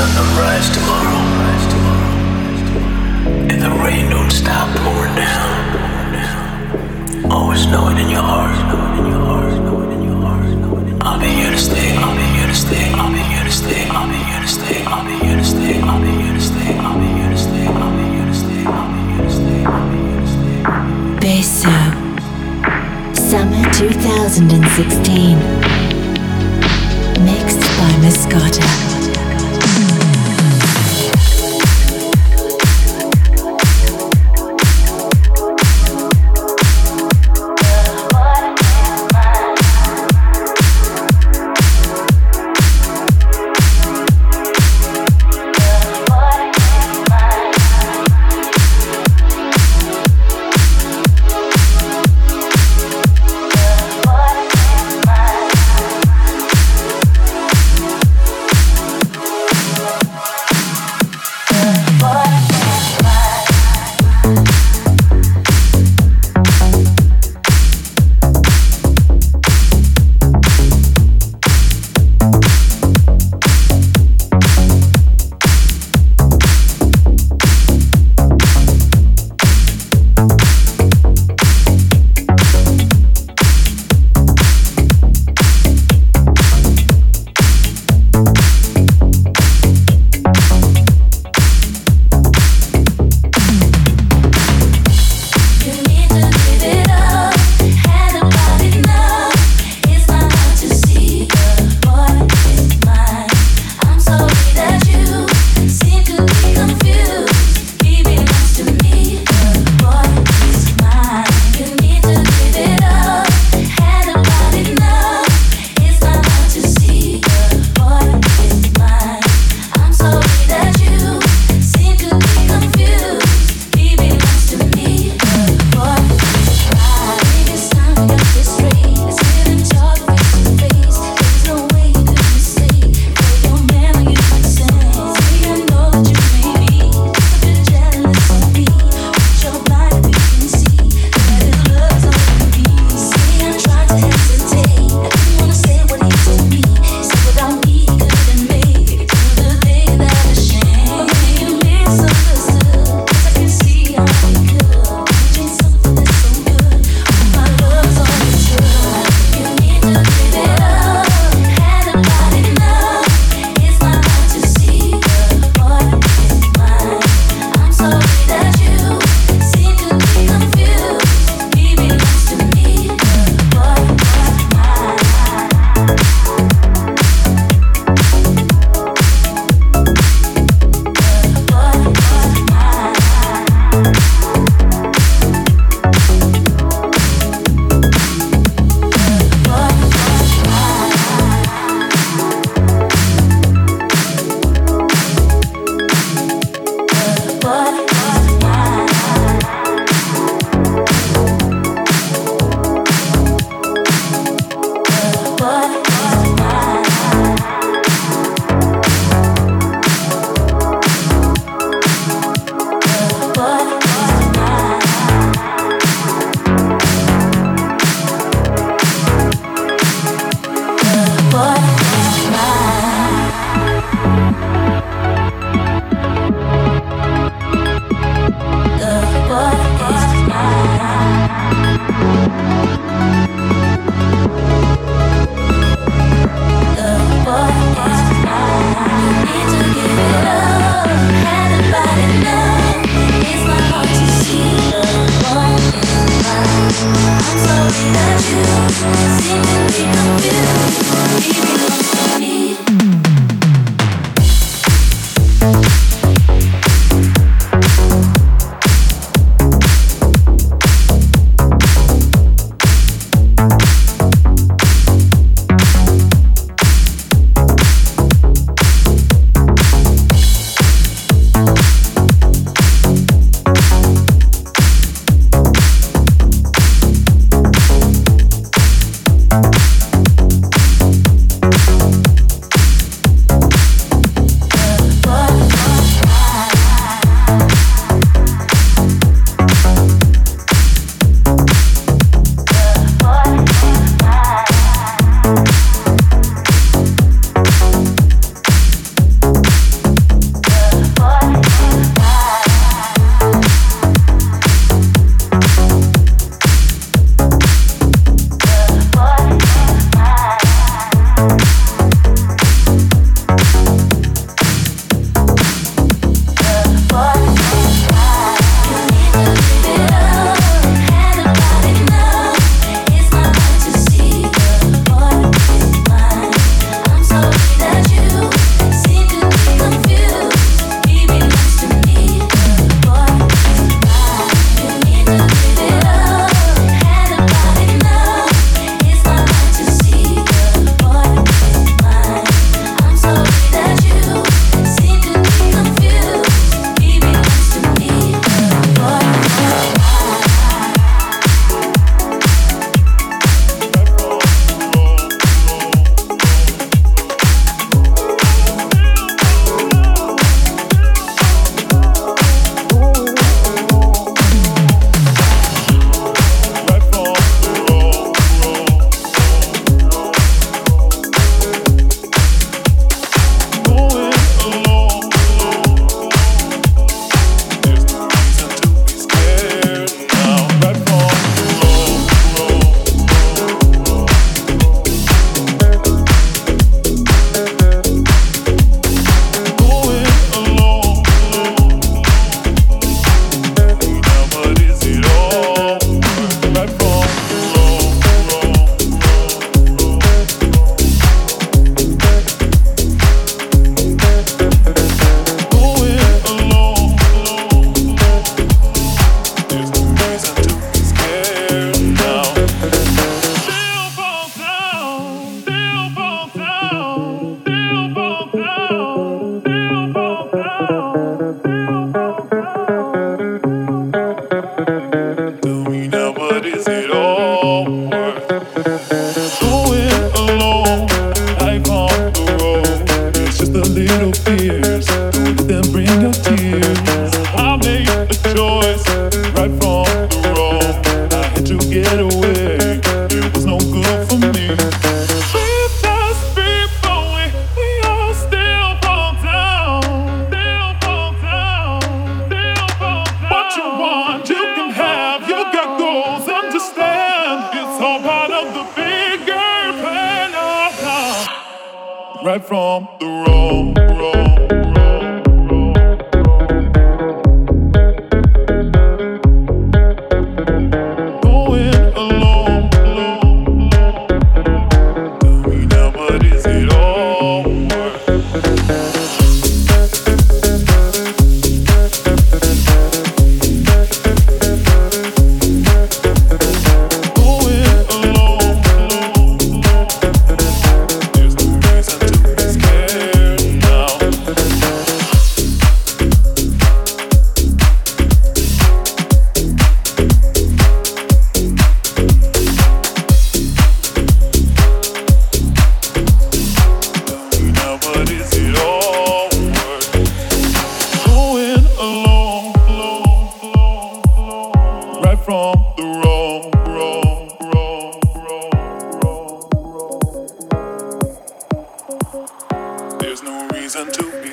sun to rise tomorrow. And the rain don't stop pouring down. Always in your heart. I'll be here to stay. I'll be here to stay. I'll be here to stay. I'll be here to stay. I'll be here to stay. I'll be here to stay. I'll be here to stay. I'll be here to stay. I'll be here to stay. I'll be here to stay. Beso. Summer 2016. Mixed by Mascota.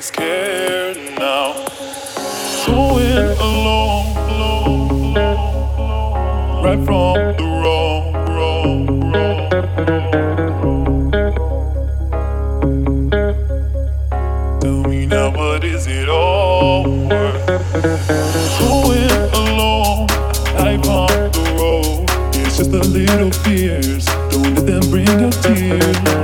scared now. Going alone, right from the wrong. Tell me now, what is it all? Going alone, life on the road. It's just a little fears. Don't let them bring your tears.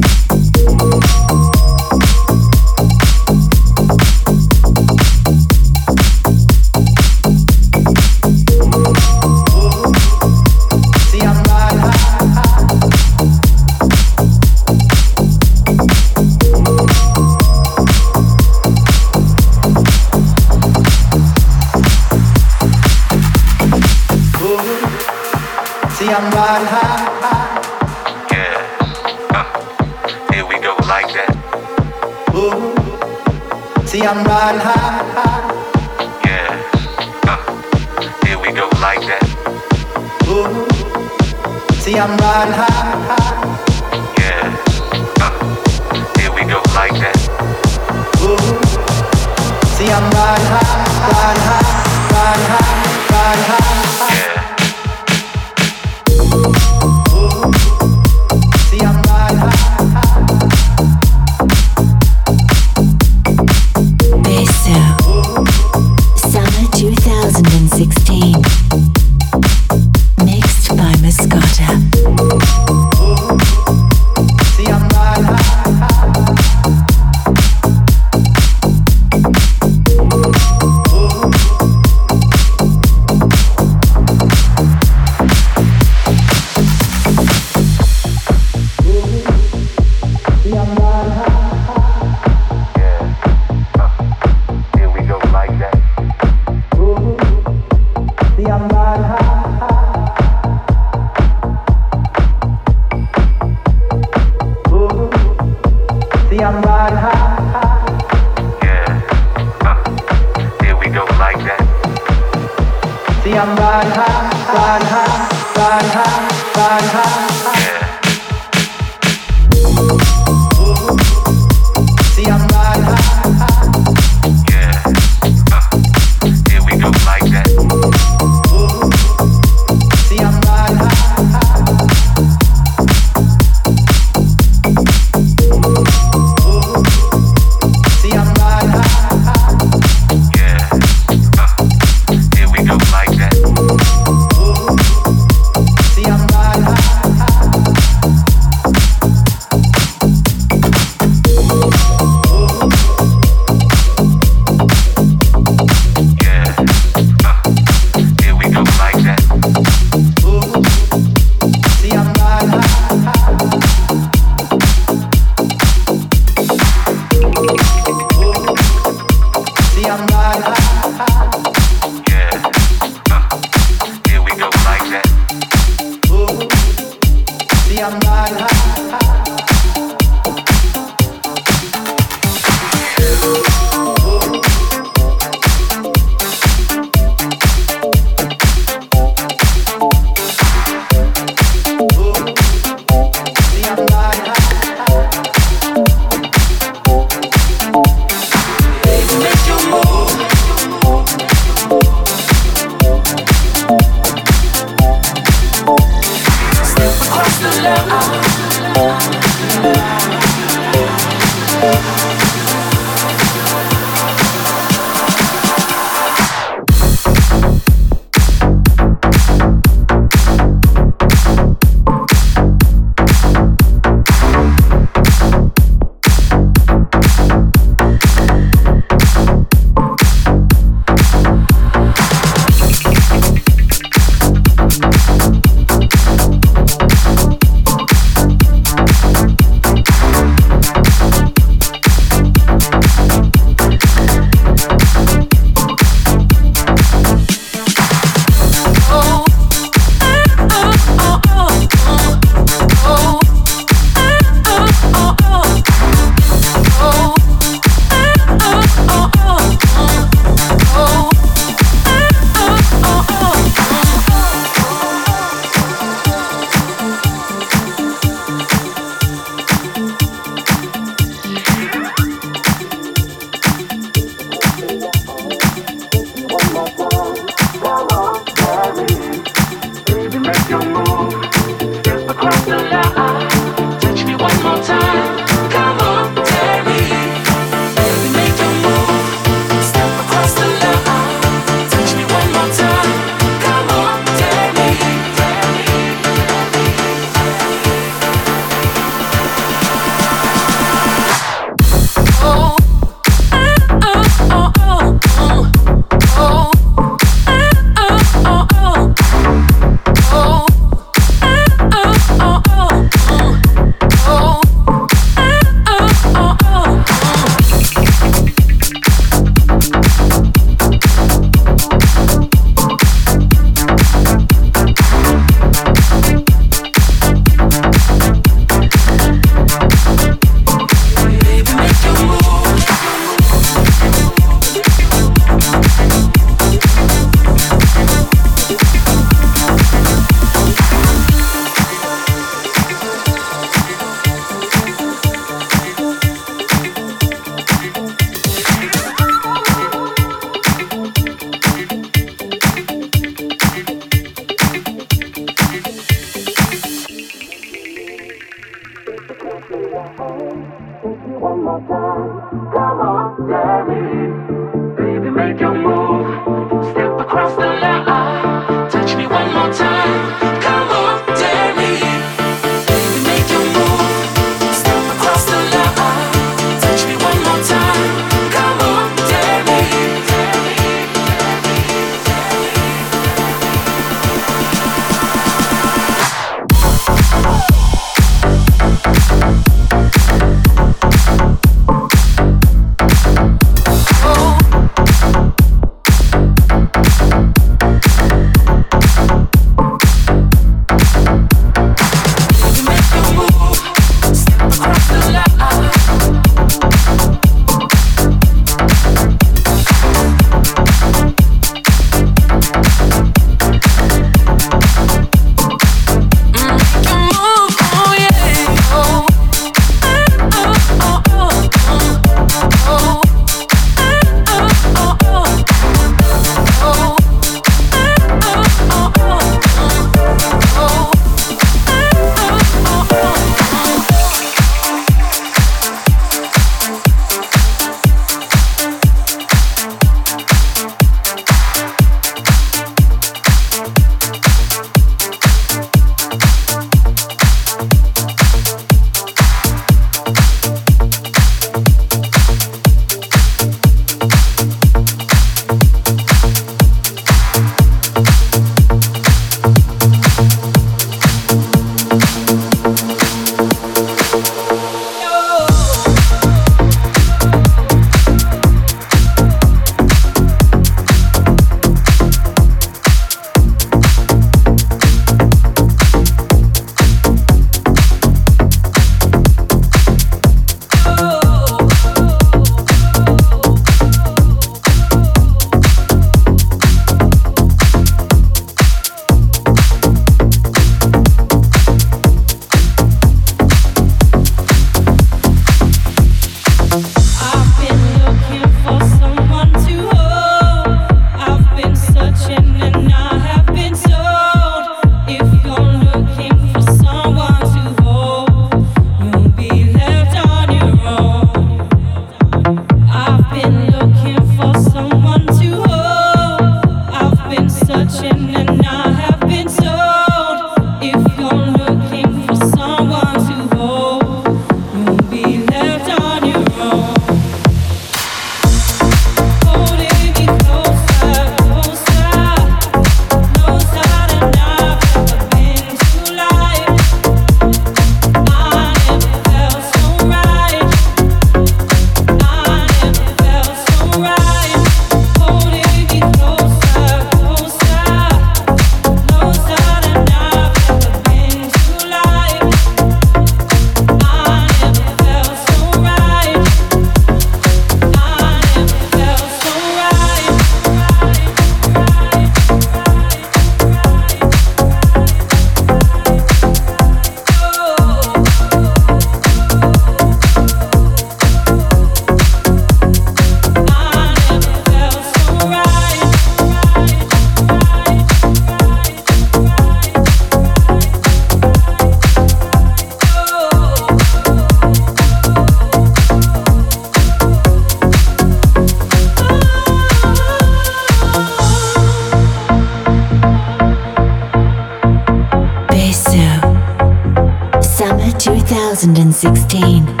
2016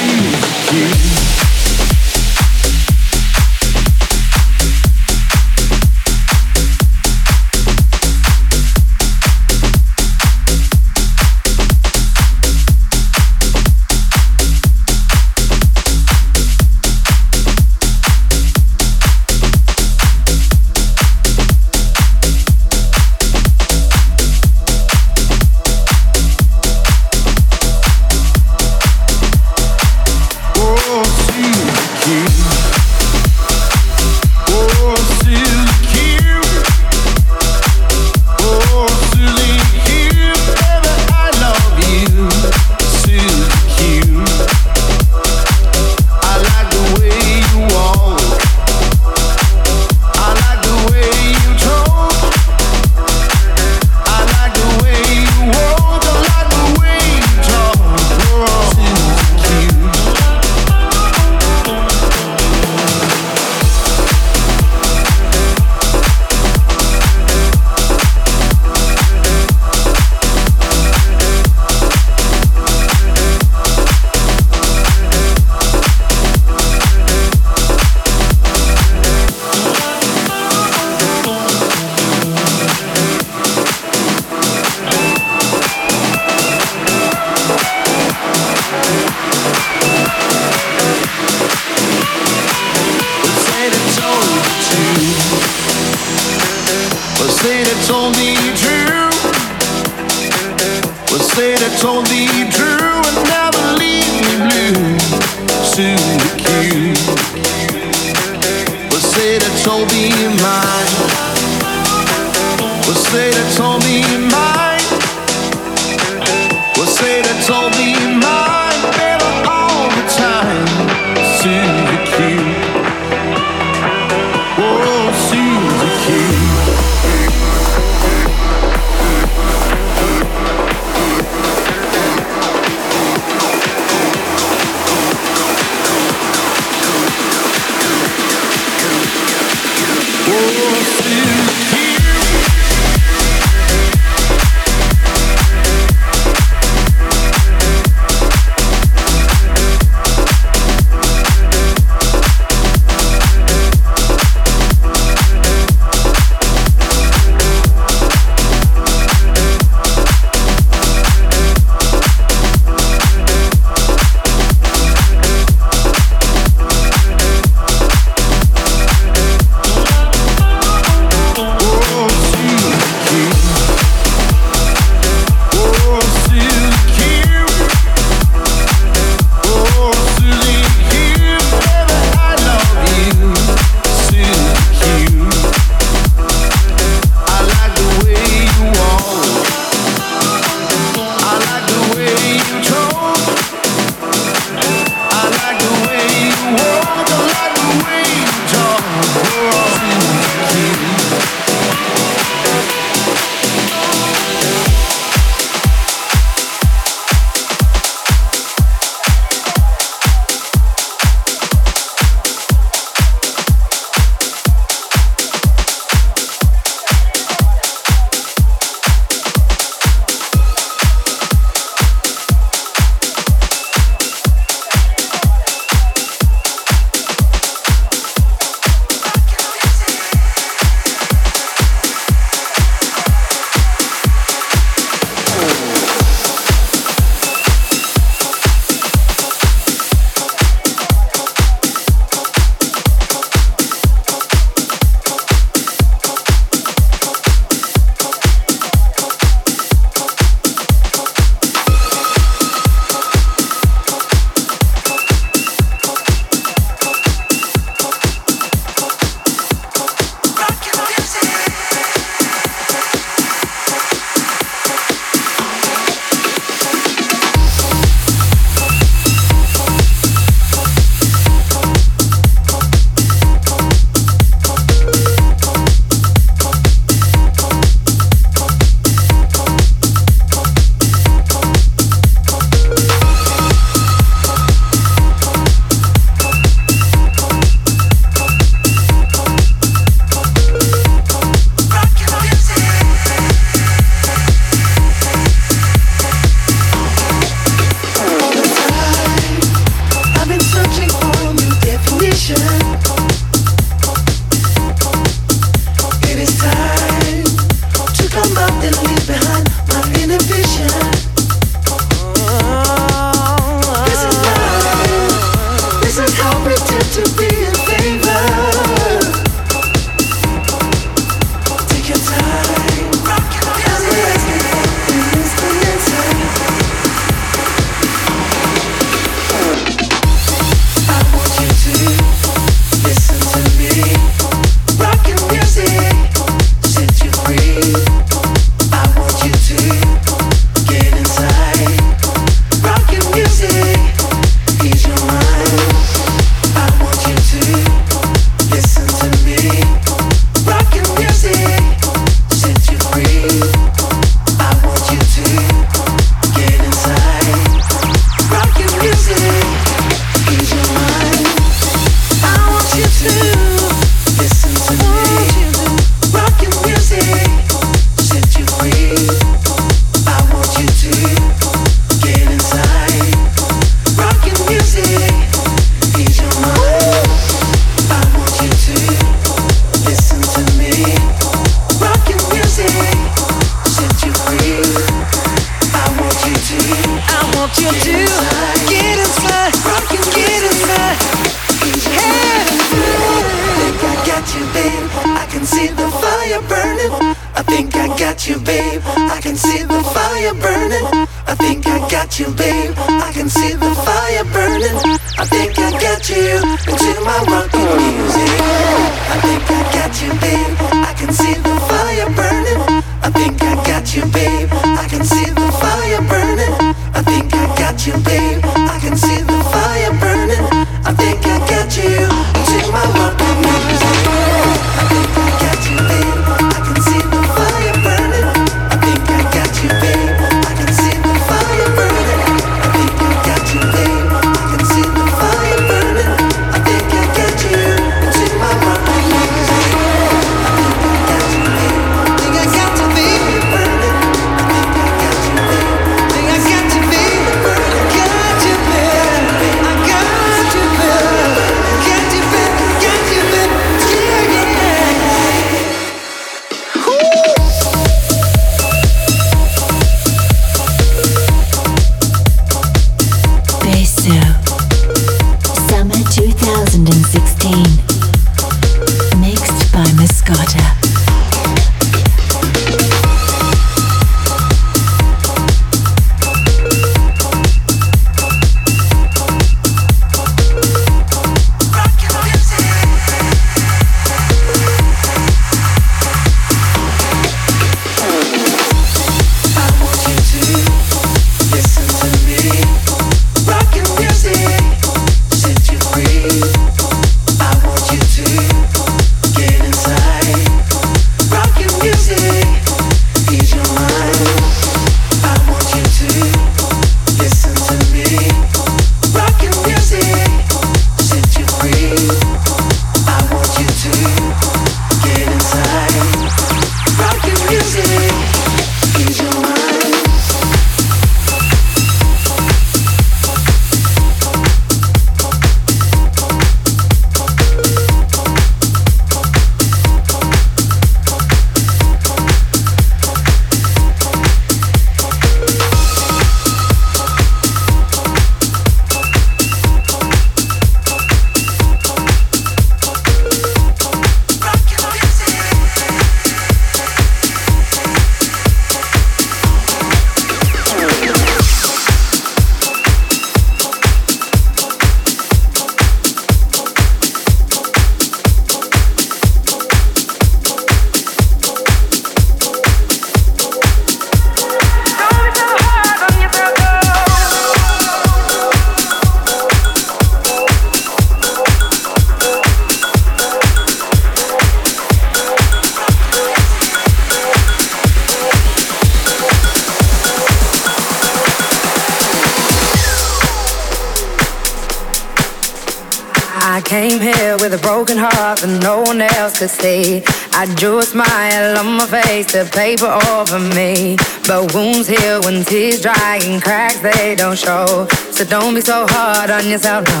to see. I drew a smile on my face, the paper over me. But wounds heal when tears dry and cracks they don't show. So don't be so hard on yourself, no.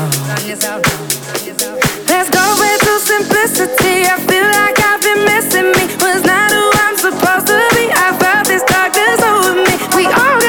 Let's go back to simplicity. I feel like I've been missing me. Was not who I'm supposed to be. I felt this darkness over me. We all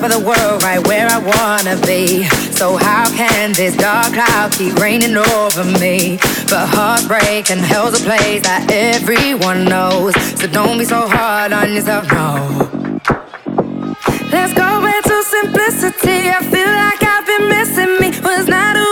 top of the world, right where I wanna be. So how can this dark cloud keep raining over me? But heartbreak and hell's a place that everyone knows. So don't be so hard on yourself, no. Let's go back to simplicity. I feel like I've been missing me. Was not a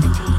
team.